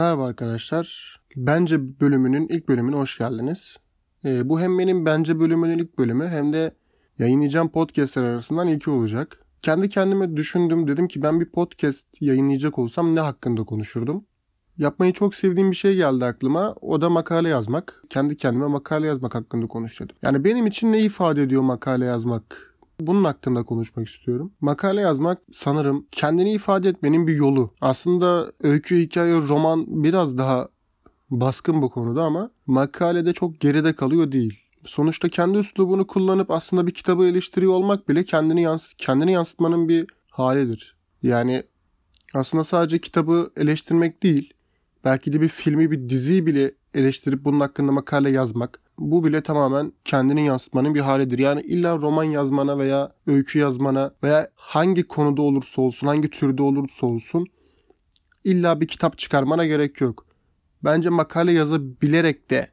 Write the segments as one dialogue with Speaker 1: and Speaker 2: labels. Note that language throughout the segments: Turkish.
Speaker 1: Merhaba arkadaşlar. Bence bölümünün ilk bölümüne hoş geldiniz. Ee, bu hem benim Bence bölümünün ilk bölümü hem de yayınlayacağım podcastler arasından ilki olacak. Kendi kendime düşündüm dedim ki ben bir podcast yayınlayacak olsam ne hakkında konuşurdum? Yapmayı çok sevdiğim bir şey geldi aklıma. O da makale yazmak. Kendi kendime makale yazmak hakkında konuşuyordum. Yani benim için ne ifade ediyor makale yazmak? Bunun hakkında konuşmak istiyorum. Makale yazmak sanırım kendini ifade etmenin bir yolu. Aslında öykü, hikaye, roman biraz daha baskın bu konuda ama makalede çok geride kalıyor değil. Sonuçta kendi üslubunu kullanıp aslında bir kitabı eleştiriyor olmak bile kendini yans kendini yansıtmanın bir halidir. Yani aslında sadece kitabı eleştirmek değil, belki de bir filmi, bir diziyi bile eleştirip bunun hakkında makale yazmak. Bu bile tamamen kendini yansıtmanın bir halidir. Yani illa roman yazmana veya öykü yazmana veya hangi konuda olursa olsun, hangi türde olursa olsun illa bir kitap çıkarmana gerek yok. Bence makale yazabilerek de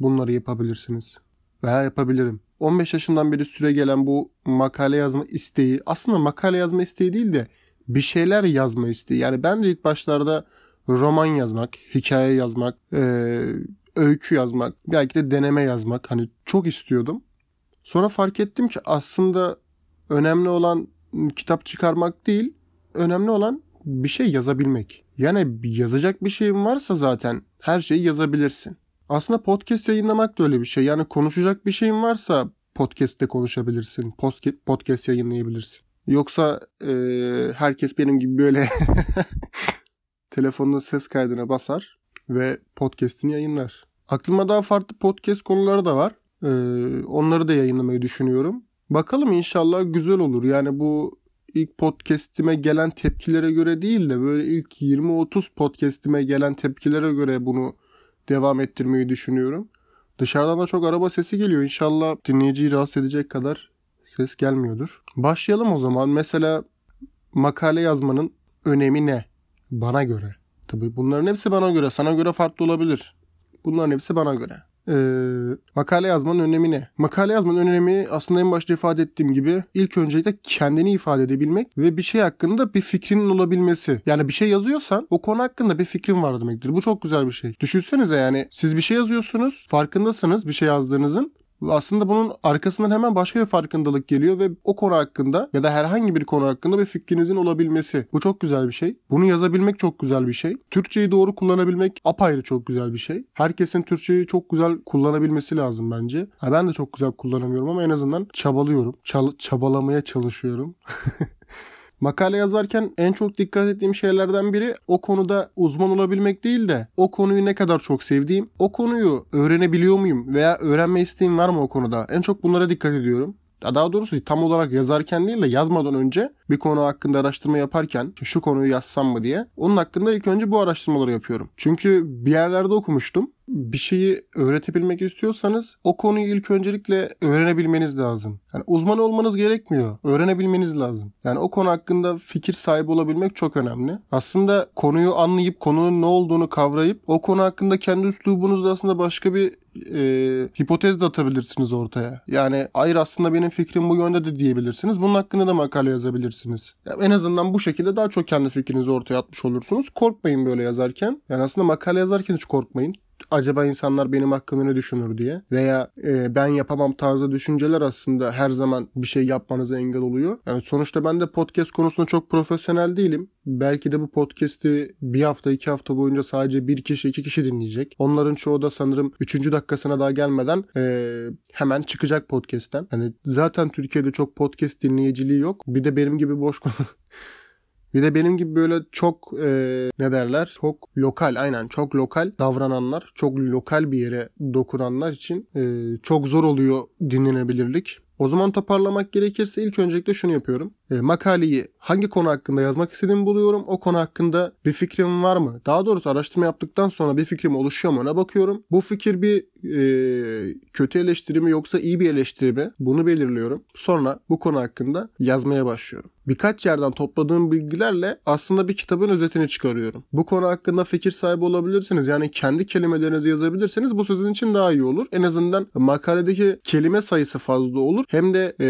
Speaker 1: bunları yapabilirsiniz. Veya yapabilirim. 15 yaşından beri süre gelen bu makale yazma isteği aslında makale yazma isteği değil de bir şeyler yazma isteği. Yani ben de ilk başlarda roman yazmak, hikaye yazmak, e, öykü yazmak, belki de deneme yazmak hani çok istiyordum. Sonra fark ettim ki aslında önemli olan kitap çıkarmak değil, önemli olan bir şey yazabilmek. Yani yazacak bir şeyin varsa zaten her şeyi yazabilirsin. Aslında podcast yayınlamak da öyle bir şey. Yani konuşacak bir şeyin varsa podcast'te konuşabilirsin. Podcast yayınlayabilirsin. Yoksa e, herkes benim gibi böyle telefonun ses kaydına basar ve podcast'ini yayınlar. Aklıma daha farklı podcast konuları da var. Ee, onları da yayınlamayı düşünüyorum. Bakalım inşallah güzel olur. Yani bu ilk podcast'ime gelen tepkilere göre değil de böyle ilk 20-30 podcast'ime gelen tepkilere göre bunu devam ettirmeyi düşünüyorum. Dışarıdan da çok araba sesi geliyor. İnşallah dinleyiciyi rahatsız edecek kadar ses gelmiyordur. Başlayalım o zaman. Mesela makale yazmanın önemi ne? Bana göre. Tabii bunların hepsi bana göre. Sana göre farklı olabilir. Bunların hepsi bana göre. Ee, makale yazmanın önemi ne? Makale yazmanın önemi aslında en başta ifade ettiğim gibi ilk öncelikle kendini ifade edebilmek ve bir şey hakkında bir fikrinin olabilmesi. Yani bir şey yazıyorsan o konu hakkında bir fikrin var demektir. Bu çok güzel bir şey. Düşünsenize yani siz bir şey yazıyorsunuz, farkındasınız bir şey yazdığınızın aslında bunun arkasından hemen başka bir farkındalık geliyor ve o konu hakkında ya da herhangi bir konu hakkında bir fikrinizin olabilmesi. Bu çok güzel bir şey. Bunu yazabilmek çok güzel bir şey. Türkçeyi doğru kullanabilmek apayrı çok güzel bir şey. Herkesin Türkçeyi çok güzel kullanabilmesi lazım bence. Ha, ben de çok güzel kullanamıyorum ama en azından çabalıyorum. Çal çabalamaya çalışıyorum. Makale yazarken en çok dikkat ettiğim şeylerden biri o konuda uzman olabilmek değil de o konuyu ne kadar çok sevdiğim, o konuyu öğrenebiliyor muyum veya öğrenme isteğim var mı o konuda? En çok bunlara dikkat ediyorum. Daha doğrusu tam olarak yazarken değil de yazmadan önce bir konu hakkında araştırma yaparken şu konuyu yazsam mı diye onun hakkında ilk önce bu araştırmaları yapıyorum. Çünkü bir yerlerde okumuştum bir şeyi öğretebilmek istiyorsanız o konuyu ilk öncelikle öğrenebilmeniz lazım. Yani uzman olmanız gerekmiyor. Öğrenebilmeniz lazım. Yani o konu hakkında fikir sahibi olabilmek çok önemli. Aslında konuyu anlayıp konunun ne olduğunu kavrayıp o konu hakkında kendi üslubunuzla aslında başka bir e, hipotez de atabilirsiniz ortaya. Yani hayır aslında benim fikrim bu yönde de diyebilirsiniz. Bunun hakkında da makale yazabilirsiniz. Yani en azından bu şekilde daha çok kendi fikrinizi ortaya atmış olursunuz. Korkmayın böyle yazarken. Yani aslında makale yazarken hiç korkmayın acaba insanlar benim hakkımda ne düşünür diye veya e, ben yapamam tarzı düşünceler aslında her zaman bir şey yapmanıza engel oluyor. Yani sonuçta ben de podcast konusunda çok profesyonel değilim. Belki de bu podcast'i bir hafta iki hafta boyunca sadece bir kişi iki kişi dinleyecek. Onların çoğu da sanırım üçüncü dakikasına daha gelmeden e, hemen çıkacak podcast'ten. Hani zaten Türkiye'de çok podcast dinleyiciliği yok. Bir de benim gibi boş konu Bir de benim gibi böyle çok e, ne derler? Çok lokal aynen çok lokal davrananlar, çok lokal bir yere dokunanlar için e, çok zor oluyor dinlenebilirlik. O zaman toparlamak gerekirse ilk öncelikle şunu yapıyorum. E, makaleyi hangi konu hakkında yazmak istediğimi buluyorum. O konu hakkında bir fikrim var mı? Daha doğrusu araştırma yaptıktan sonra bir fikrim oluşuyor mu ona bakıyorum. Bu fikir bir e, kötü eleştiri mi yoksa iyi bir eleştiri mi? Bunu belirliyorum. Sonra bu konu hakkında yazmaya başlıyorum. Birkaç yerden topladığım bilgilerle aslında bir kitabın özetini çıkarıyorum. Bu konu hakkında fikir sahibi olabilirsiniz. Yani kendi kelimelerinizi yazabilirseniz bu sizin için daha iyi olur. En azından makaledeki kelime sayısı fazla olur. Hem de e,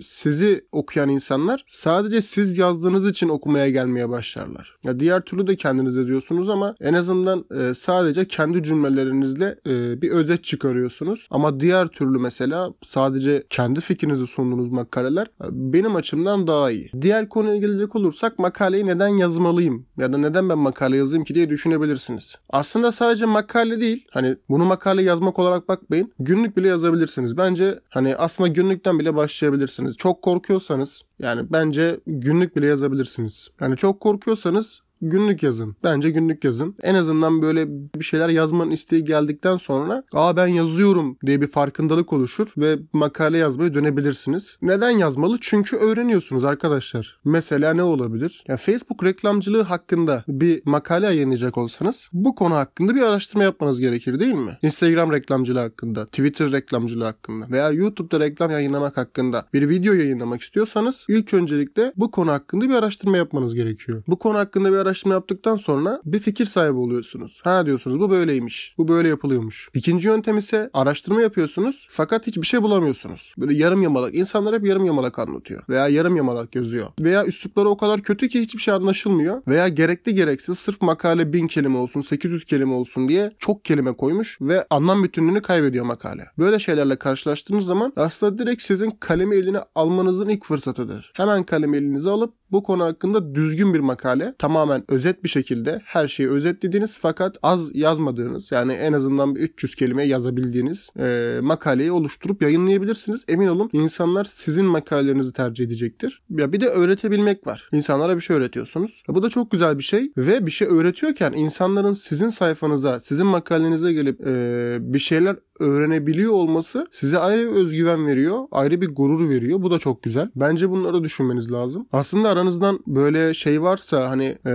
Speaker 1: sizi okuyan insan insanlar sadece siz yazdığınız için okumaya gelmeye başlarlar. Ya diğer türlü de kendiniz yazıyorsunuz ama en azından e, sadece kendi cümlelerinizle e, bir özet çıkarıyorsunuz. Ama diğer türlü mesela sadece kendi fikrinizi sunduğunuz makaleler e, benim açımdan daha iyi. Diğer konuya gelecek olursak makaleyi neden yazmalıyım ya da neden ben makale yazayım ki diye düşünebilirsiniz. Aslında sadece makale değil. Hani bunu makale yazmak olarak bakmayın. Günlük bile yazabilirsiniz. Bence hani aslında günlükten bile başlayabilirsiniz. Çok korkuyorsanız yani bence günlük bile yazabilirsiniz. Yani çok korkuyorsanız günlük yazın. Bence günlük yazın. En azından böyle bir şeyler yazmanın isteği geldikten sonra aa ben yazıyorum diye bir farkındalık oluşur ve makale yazmaya dönebilirsiniz. Neden yazmalı? Çünkü öğreniyorsunuz arkadaşlar. Mesela ne olabilir? Yani Facebook reklamcılığı hakkında bir makale yayınlayacak olsanız bu konu hakkında bir araştırma yapmanız gerekir değil mi? Instagram reklamcılığı hakkında, Twitter reklamcılığı hakkında veya YouTube'da reklam yayınlamak hakkında bir video yayınlamak istiyorsanız ilk öncelikle bu konu hakkında bir araştırma yapmanız gerekiyor. Bu konu hakkında bir araştırma araştırma yaptıktan sonra bir fikir sahibi oluyorsunuz. Ha diyorsunuz bu böyleymiş. Bu böyle yapılıyormuş. İkinci yöntem ise araştırma yapıyorsunuz fakat hiçbir şey bulamıyorsunuz. Böyle yarım yamalak. İnsanlar hep yarım yamalak anlatıyor. Veya yarım yamalak yazıyor. Veya üslupları o kadar kötü ki hiçbir şey anlaşılmıyor. Veya gerekli gereksiz sırf makale bin kelime olsun 800 kelime olsun diye çok kelime koymuş ve anlam bütünlüğünü kaybediyor makale. Böyle şeylerle karşılaştığınız zaman aslında direkt sizin kalemi eline almanızın ilk fırsatıdır. Hemen kalemi elinize alıp bu konu hakkında düzgün bir makale tamamen özet bir şekilde her şeyi özetlediğiniz fakat az yazmadığınız yani en azından 300 kelime yazabildiğiniz e, makaleyi oluşturup yayınlayabilirsiniz. Emin olun insanlar sizin makalelerinizi tercih edecektir. Ya bir de öğretebilmek var. İnsanlara bir şey öğretiyorsunuz. Ya bu da çok güzel bir şey ve bir şey öğretiyorken insanların sizin sayfanıza, sizin makalenize gelip e, bir şeyler öğrenebiliyor olması size ayrı bir özgüven veriyor. Ayrı bir gurur veriyor. Bu da çok güzel. Bence bunları düşünmeniz lazım. Aslında aranızdan böyle şey varsa hani e,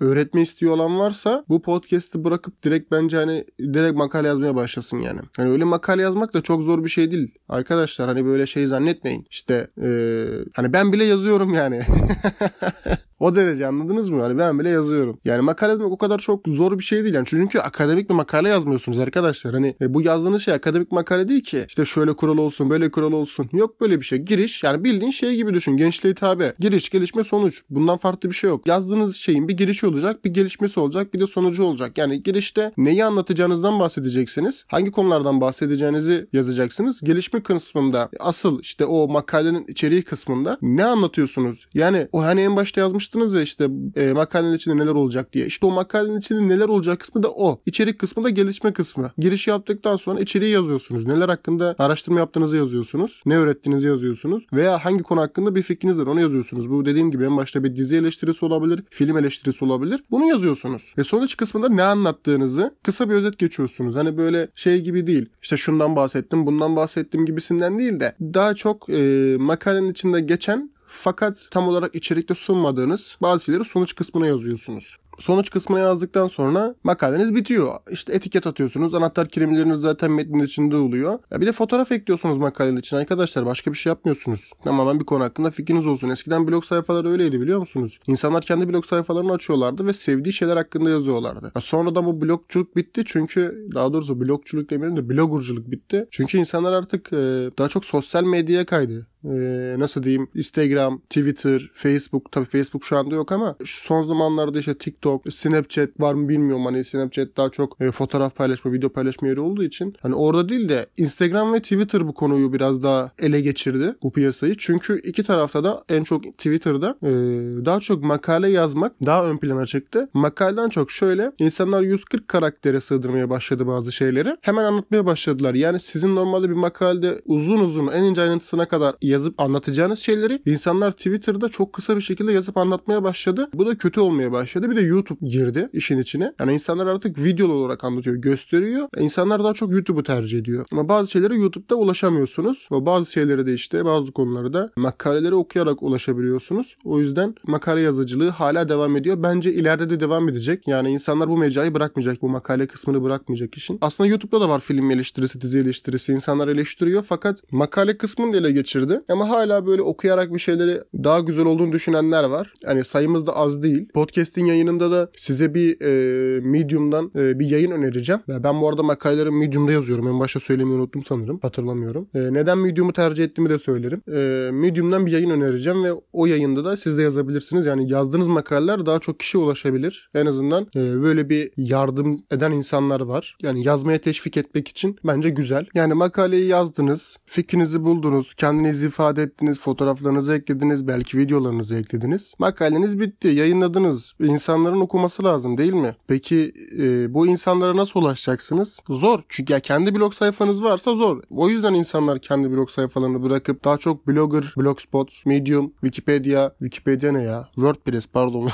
Speaker 1: öğretme istiyor olan varsa bu podcast'i bırakıp direkt bence hani direkt makale yazmaya başlasın yani. Hani öyle makale yazmak da çok zor bir şey değil. Arkadaşlar hani böyle şey zannetmeyin. İşte e, hani ben bile yazıyorum yani. O derece anladınız mı? Hani ben bile yazıyorum. Yani makale demek o kadar çok zor bir şey değil. Yani çünkü akademik bir makale yazmıyorsunuz arkadaşlar. Hani e, bu yazdığınız şey akademik makale değil ki. İşte şöyle kural olsun, böyle kural olsun. Yok böyle bir şey. Giriş yani bildiğin şey gibi düşün. Gençliğe tabi. Giriş, gelişme, sonuç. Bundan farklı bir şey yok. Yazdığınız şeyin bir girişi olacak, bir gelişmesi olacak, bir de sonucu olacak. Yani girişte neyi anlatacağınızdan bahsedeceksiniz. Hangi konulardan bahsedeceğinizi yazacaksınız. Gelişme kısmında asıl işte o makalenin içeriği kısmında ne anlatıyorsunuz? Yani o hani en başta yazmış yazmıştınız ya işte e, makalenin içinde neler olacak diye. İşte o makalenin içinde neler olacak kısmı da o. İçerik kısmı da gelişme kısmı. Giriş yaptıktan sonra içeriği yazıyorsunuz. Neler hakkında araştırma yaptığınızı yazıyorsunuz. Ne öğrettiğinizi yazıyorsunuz. Veya hangi konu hakkında bir fikriniz var onu yazıyorsunuz. Bu dediğim gibi en başta bir dizi eleştirisi olabilir. Film eleştirisi olabilir. Bunu yazıyorsunuz. Ve sonuç kısmında ne anlattığınızı kısa bir özet geçiyorsunuz. Hani böyle şey gibi değil. İşte şundan bahsettim, bundan bahsettim gibisinden değil de daha çok e, makalenin içinde geçen fakat tam olarak içerikte sunmadığınız bazı şeyleri sonuç kısmına yazıyorsunuz. Sonuç kısmına yazdıktan sonra makaleniz bitiyor. İşte etiket atıyorsunuz. Anahtar kelimeleriniz zaten metnin içinde oluyor. Ya bir de fotoğraf ekliyorsunuz makalenin için arkadaşlar. Başka bir şey yapmıyorsunuz. Tamamen bir konu hakkında fikriniz olsun. Eskiden blog sayfaları öyleydi biliyor musunuz? İnsanlar kendi blog sayfalarını açıyorlardı ve sevdiği şeyler hakkında yazıyorlardı. Ya sonradan bu blogculuk bitti çünkü daha doğrusu blogculuk demeyelim de blogurculuk bitti. Çünkü insanlar artık e, daha çok sosyal medyaya kaydı e, nasıl diyeyim Instagram, Twitter, Facebook tabii Facebook şu anda yok ama şu son zamanlarda işte TikTok, Snapchat var mı bilmiyorum hani Snapchat daha çok e, fotoğraf paylaşma, video paylaşma yeri olduğu için hani orada değil de Instagram ve Twitter bu konuyu biraz daha ele geçirdi bu piyasayı. Çünkü iki tarafta da en çok Twitter'da e, daha çok makale yazmak daha ön plana çıktı. Makaleden çok şöyle insanlar 140 karaktere sığdırmaya başladı bazı şeyleri. Hemen anlatmaya başladılar. Yani sizin normalde bir makalede uzun uzun en ince ayrıntısına kadar yazıp anlatacağınız şeyleri insanlar Twitter'da çok kısa bir şekilde yazıp anlatmaya başladı. Bu da kötü olmaya başladı. Bir de YouTube girdi işin içine. Yani insanlar artık video olarak anlatıyor, gösteriyor. İnsanlar daha çok YouTube'u tercih ediyor. Ama bazı şeylere YouTube'da ulaşamıyorsunuz. Ve bazı şeylere de işte bazı konuları da makaleleri okuyarak ulaşabiliyorsunuz. O yüzden makale yazıcılığı hala devam ediyor. Bence ileride de devam edecek. Yani insanlar bu mecrayı bırakmayacak. Bu makale kısmını bırakmayacak işin. Aslında YouTube'da da var film eleştirisi, dizi eleştirisi. İnsanlar eleştiriyor fakat makale kısmını ele geçirdi. Ama hala böyle okuyarak bir şeyleri daha güzel olduğunu düşünenler var. Hani sayımız da az değil. Podcast'in yayınında da size bir e, Medium'dan e, bir yayın önereceğim. Ben bu arada makaleleri Medium'da yazıyorum. En başta söylemeyi unuttum sanırım. Hatırlamıyorum. E, neden Medium'u tercih ettiğimi de söylerim. E, Medium'dan bir yayın önereceğim ve o yayında da siz de yazabilirsiniz. Yani yazdığınız makaleler daha çok kişi ulaşabilir. En azından e, böyle bir yardım eden insanlar var. Yani yazmaya teşvik etmek için bence güzel. Yani makaleyi yazdınız, fikrinizi buldunuz, kendinizi ifade ettiniz, fotoğraflarınızı eklediniz, belki videolarınızı eklediniz. Makaleniz bitti, yayınladınız. İnsanların okuması lazım değil mi? Peki e, bu insanlara nasıl ulaşacaksınız? Zor. Çünkü ya kendi blog sayfanız varsa zor. O yüzden insanlar kendi blog sayfalarını bırakıp daha çok Blogger, Blogspot, Medium, Wikipedia, Wikipedia ne ya? WordPress pardon.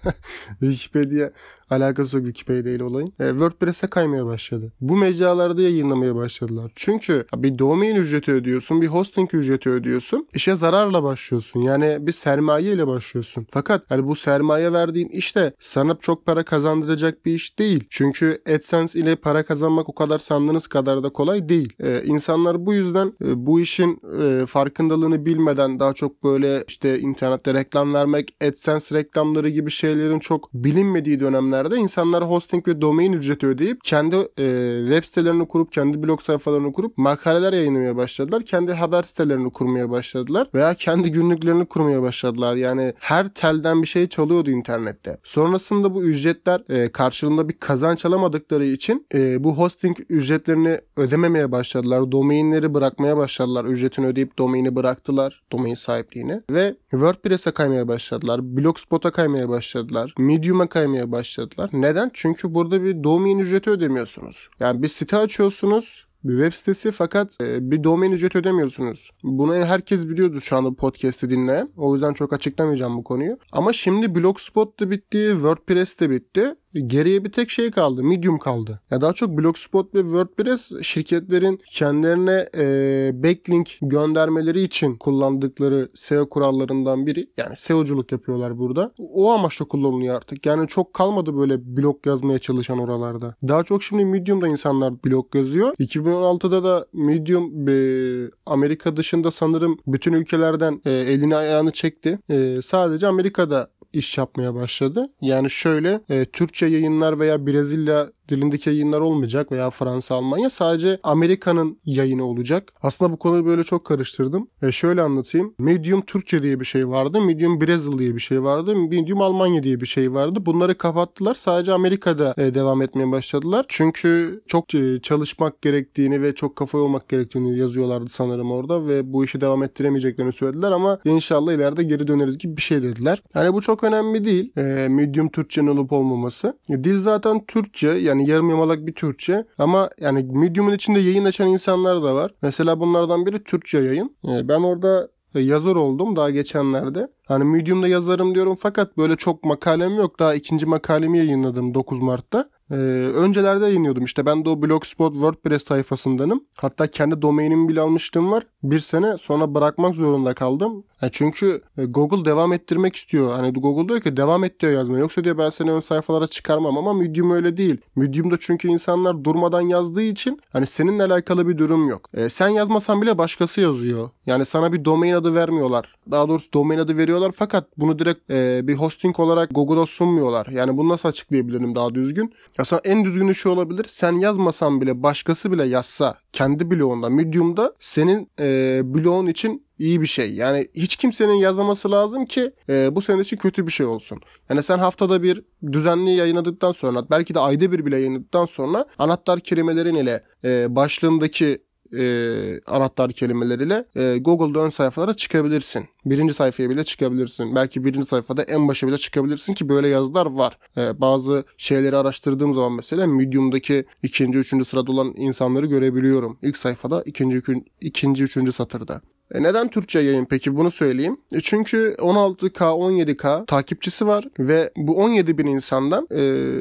Speaker 1: Wikipedia alakası yok Wikipedia ile olayın. E, WordPress'e kaymaya başladı. Bu mecralarda yayınlamaya başladılar. Çünkü bir domain ücreti ödüyorsun, bir hosting ücreti ödüyorsun. İşe zararla başlıyorsun. Yani bir sermaye ile başlıyorsun. Fakat hani bu sermaye verdiğin işte sana çok para kazandıracak bir iş değil. Çünkü AdSense ile para kazanmak o kadar sandığınız kadar da kolay değil. Ee, insanlar bu yüzden e, bu işin e, farkındalığını bilmeden daha çok böyle işte internette reklam vermek, AdSense reklamları gibi şeylerin çok bilinmediği dönemlerde insanlar hosting ve domain ücreti ödeyip kendi e, web sitelerini kurup kendi blog sayfalarını kurup makaleler yayınlamaya başladılar. Kendi haber sitelerini kurmaya başladılar veya kendi günlüklerini kurmaya başladılar. Yani her telden bir şey çalıyordu internette. Sonrasında bu ücretler e, karşılığında bir kazanç alamadıkları için e, bu hosting ücretlerini ödememeye başladılar. Domainleri bırakmaya başladılar. Ücretini ödeyip domaini bıraktılar. Domain sahipliğini. Ve WordPress'e kaymaya başladılar. Blogspot'a kaymaya başladılar. Medium'a kaymaya başladılar. Neden? Çünkü burada bir domain ücreti ödemiyorsunuz. Yani bir site açıyorsunuz bir web sitesi fakat e, bir domain ücret ödemiyorsunuz. Bunu herkes biliyordu şu anda podcast'i dinleyen. O yüzden çok açıklamayacağım bu konuyu. Ama şimdi Blogspot da bitti, WordPress de bitti. Geriye bir tek şey kaldı. Medium kaldı. Ya daha çok Blogspot ve WordPress şirketlerin kendilerine e, backlink göndermeleri için kullandıkları SEO kurallarından biri. Yani SEO'culuk yapıyorlar burada. O amaçla kullanılıyor artık. Yani çok kalmadı böyle blog yazmaya çalışan oralarda. Daha çok şimdi Medium'da insanlar blog yazıyor. 2016'da da Medium e, Amerika dışında sanırım bütün ülkelerden e, elini ayağını çekti. E, sadece Amerika'da iş yapmaya başladı. Yani şöyle e, Türkçe yayınlar veya Brezilya dilindeki yayınlar olmayacak veya Fransa, Almanya sadece Amerika'nın yayını olacak. Aslında bu konuyu böyle çok karıştırdım. E şöyle anlatayım. Medium Türkçe diye bir şey vardı. Medium Brezil diye bir şey vardı. Medium Almanya diye bir şey vardı. Bunları kapattılar. Sadece Amerika'da e, devam etmeye başladılar. Çünkü çok e, çalışmak gerektiğini ve çok kafa olmak gerektiğini yazıyorlardı sanırım orada ve bu işi devam ettiremeyeceklerini söylediler ama inşallah ileride geri döneriz gibi bir şey dediler. Yani bu çok önemli değil. E, Medium Türkçe'nin olup olmaması. E, dil zaten Türkçe yani yani yarım yamalak bir Türkçe ama yani Medium'un içinde yayın açan insanlar da var. Mesela bunlardan biri Türkçe yayın. Ee, ben orada yazar oldum daha geçenlerde. Hani Medium'da yazarım diyorum fakat böyle çok makalem yok. Daha ikinci makalemi yayınladım 9 Mart'ta. Ee, öncelerde yayınlıyordum işte ben de o Blogspot WordPress sayfasındanım. Hatta kendi domainimi bile almıştım var. Bir sene sonra bırakmak zorunda kaldım. Yani çünkü e, Google devam ettirmek istiyor. Hani Google diyor ki devam et diyor yazmaya. Yoksa diyor ben seni ön sayfalara çıkarmam ama Medium öyle değil. Medium'da çünkü insanlar durmadan yazdığı için hani seninle alakalı bir durum yok. Ee, sen yazmasan bile başkası yazıyor. Yani sana bir domain adı vermiyorlar. Daha doğrusu domain adı veriyorlar fakat bunu direkt e, bir hosting olarak Google'a sunmuyorlar. Yani bunu nasıl açıklayabilirim daha düzgün? Sana en düzgünü şu olabilir. Sen yazmasan bile başkası bile yazsa kendi bloğunda Medium'da senin e, bloğun için iyi bir şey. Yani hiç kimsenin yazmaması lazım ki e, bu senin için kötü bir şey olsun. Yani sen haftada bir düzenli yayınladıktan sonra belki de ayda bir bile yayınladıktan sonra anahtar kelimelerin ile e, başlığındaki e, anahtar kelimeleriyle e, Google'da ön sayfalara çıkabilirsin. Birinci sayfaya bile çıkabilirsin. Belki birinci sayfada en başa bile çıkabilirsin ki böyle yazılar var. E, bazı şeyleri araştırdığım zaman mesela Medium'daki ikinci, üçüncü sırada olan insanları görebiliyorum. İlk sayfada ikinci, ikinci üçüncü satırda. E neden Türkçe yayın peki bunu söyleyeyim. E çünkü 16K 17K takipçisi var ve bu 17 bin insandan e,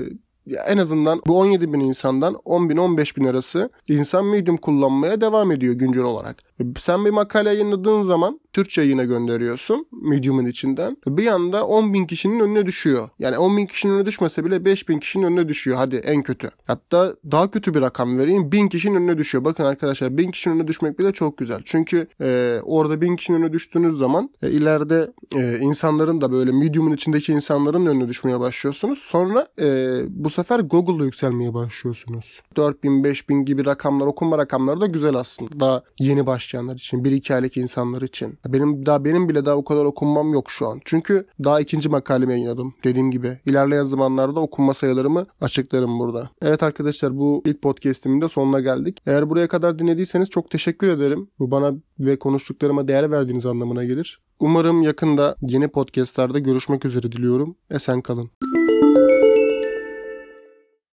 Speaker 1: en azından bu 17 bin insandan 10 bin 15 bin arası insan Medium kullanmaya devam ediyor güncel olarak. Sen bir makale yayınladığın zaman Türkçe yayına gönderiyorsun Medium'un içinden. Bir anda 10 bin kişinin önüne düşüyor. Yani 10 bin kişinin önüne düşmese bile 5 bin kişinin önüne düşüyor. Hadi en kötü. Hatta daha kötü bir rakam vereyim. 1000 kişinin önüne düşüyor. Bakın arkadaşlar 1000 kişinin önüne düşmek bile çok güzel. Çünkü e, orada 1000 kişinin önüne düştüğünüz zaman e, ileride e, insanların da böyle Medium'un içindeki insanların önüne düşmeye başlıyorsunuz. Sonra e, bu sefer Google'da yükselmeye başlıyorsunuz. 4000, 5000 gibi rakamlar, okuma rakamları da güzel aslında. Daha yeni başlayanlar için, 1-2 aylık insanlar için. Benim daha benim bile daha o kadar okunmam yok şu an. Çünkü daha ikinci makalemi yayınladım. Dediğim gibi ilerleyen zamanlarda okunma sayılarımı açıklarım burada. Evet arkadaşlar bu ilk podcastimin de sonuna geldik. Eğer buraya kadar dinlediyseniz çok teşekkür ederim. Bu bana ve konuştuklarıma değer verdiğiniz anlamına gelir. Umarım yakında yeni podcastlarda görüşmek üzere diliyorum. Esen kalın.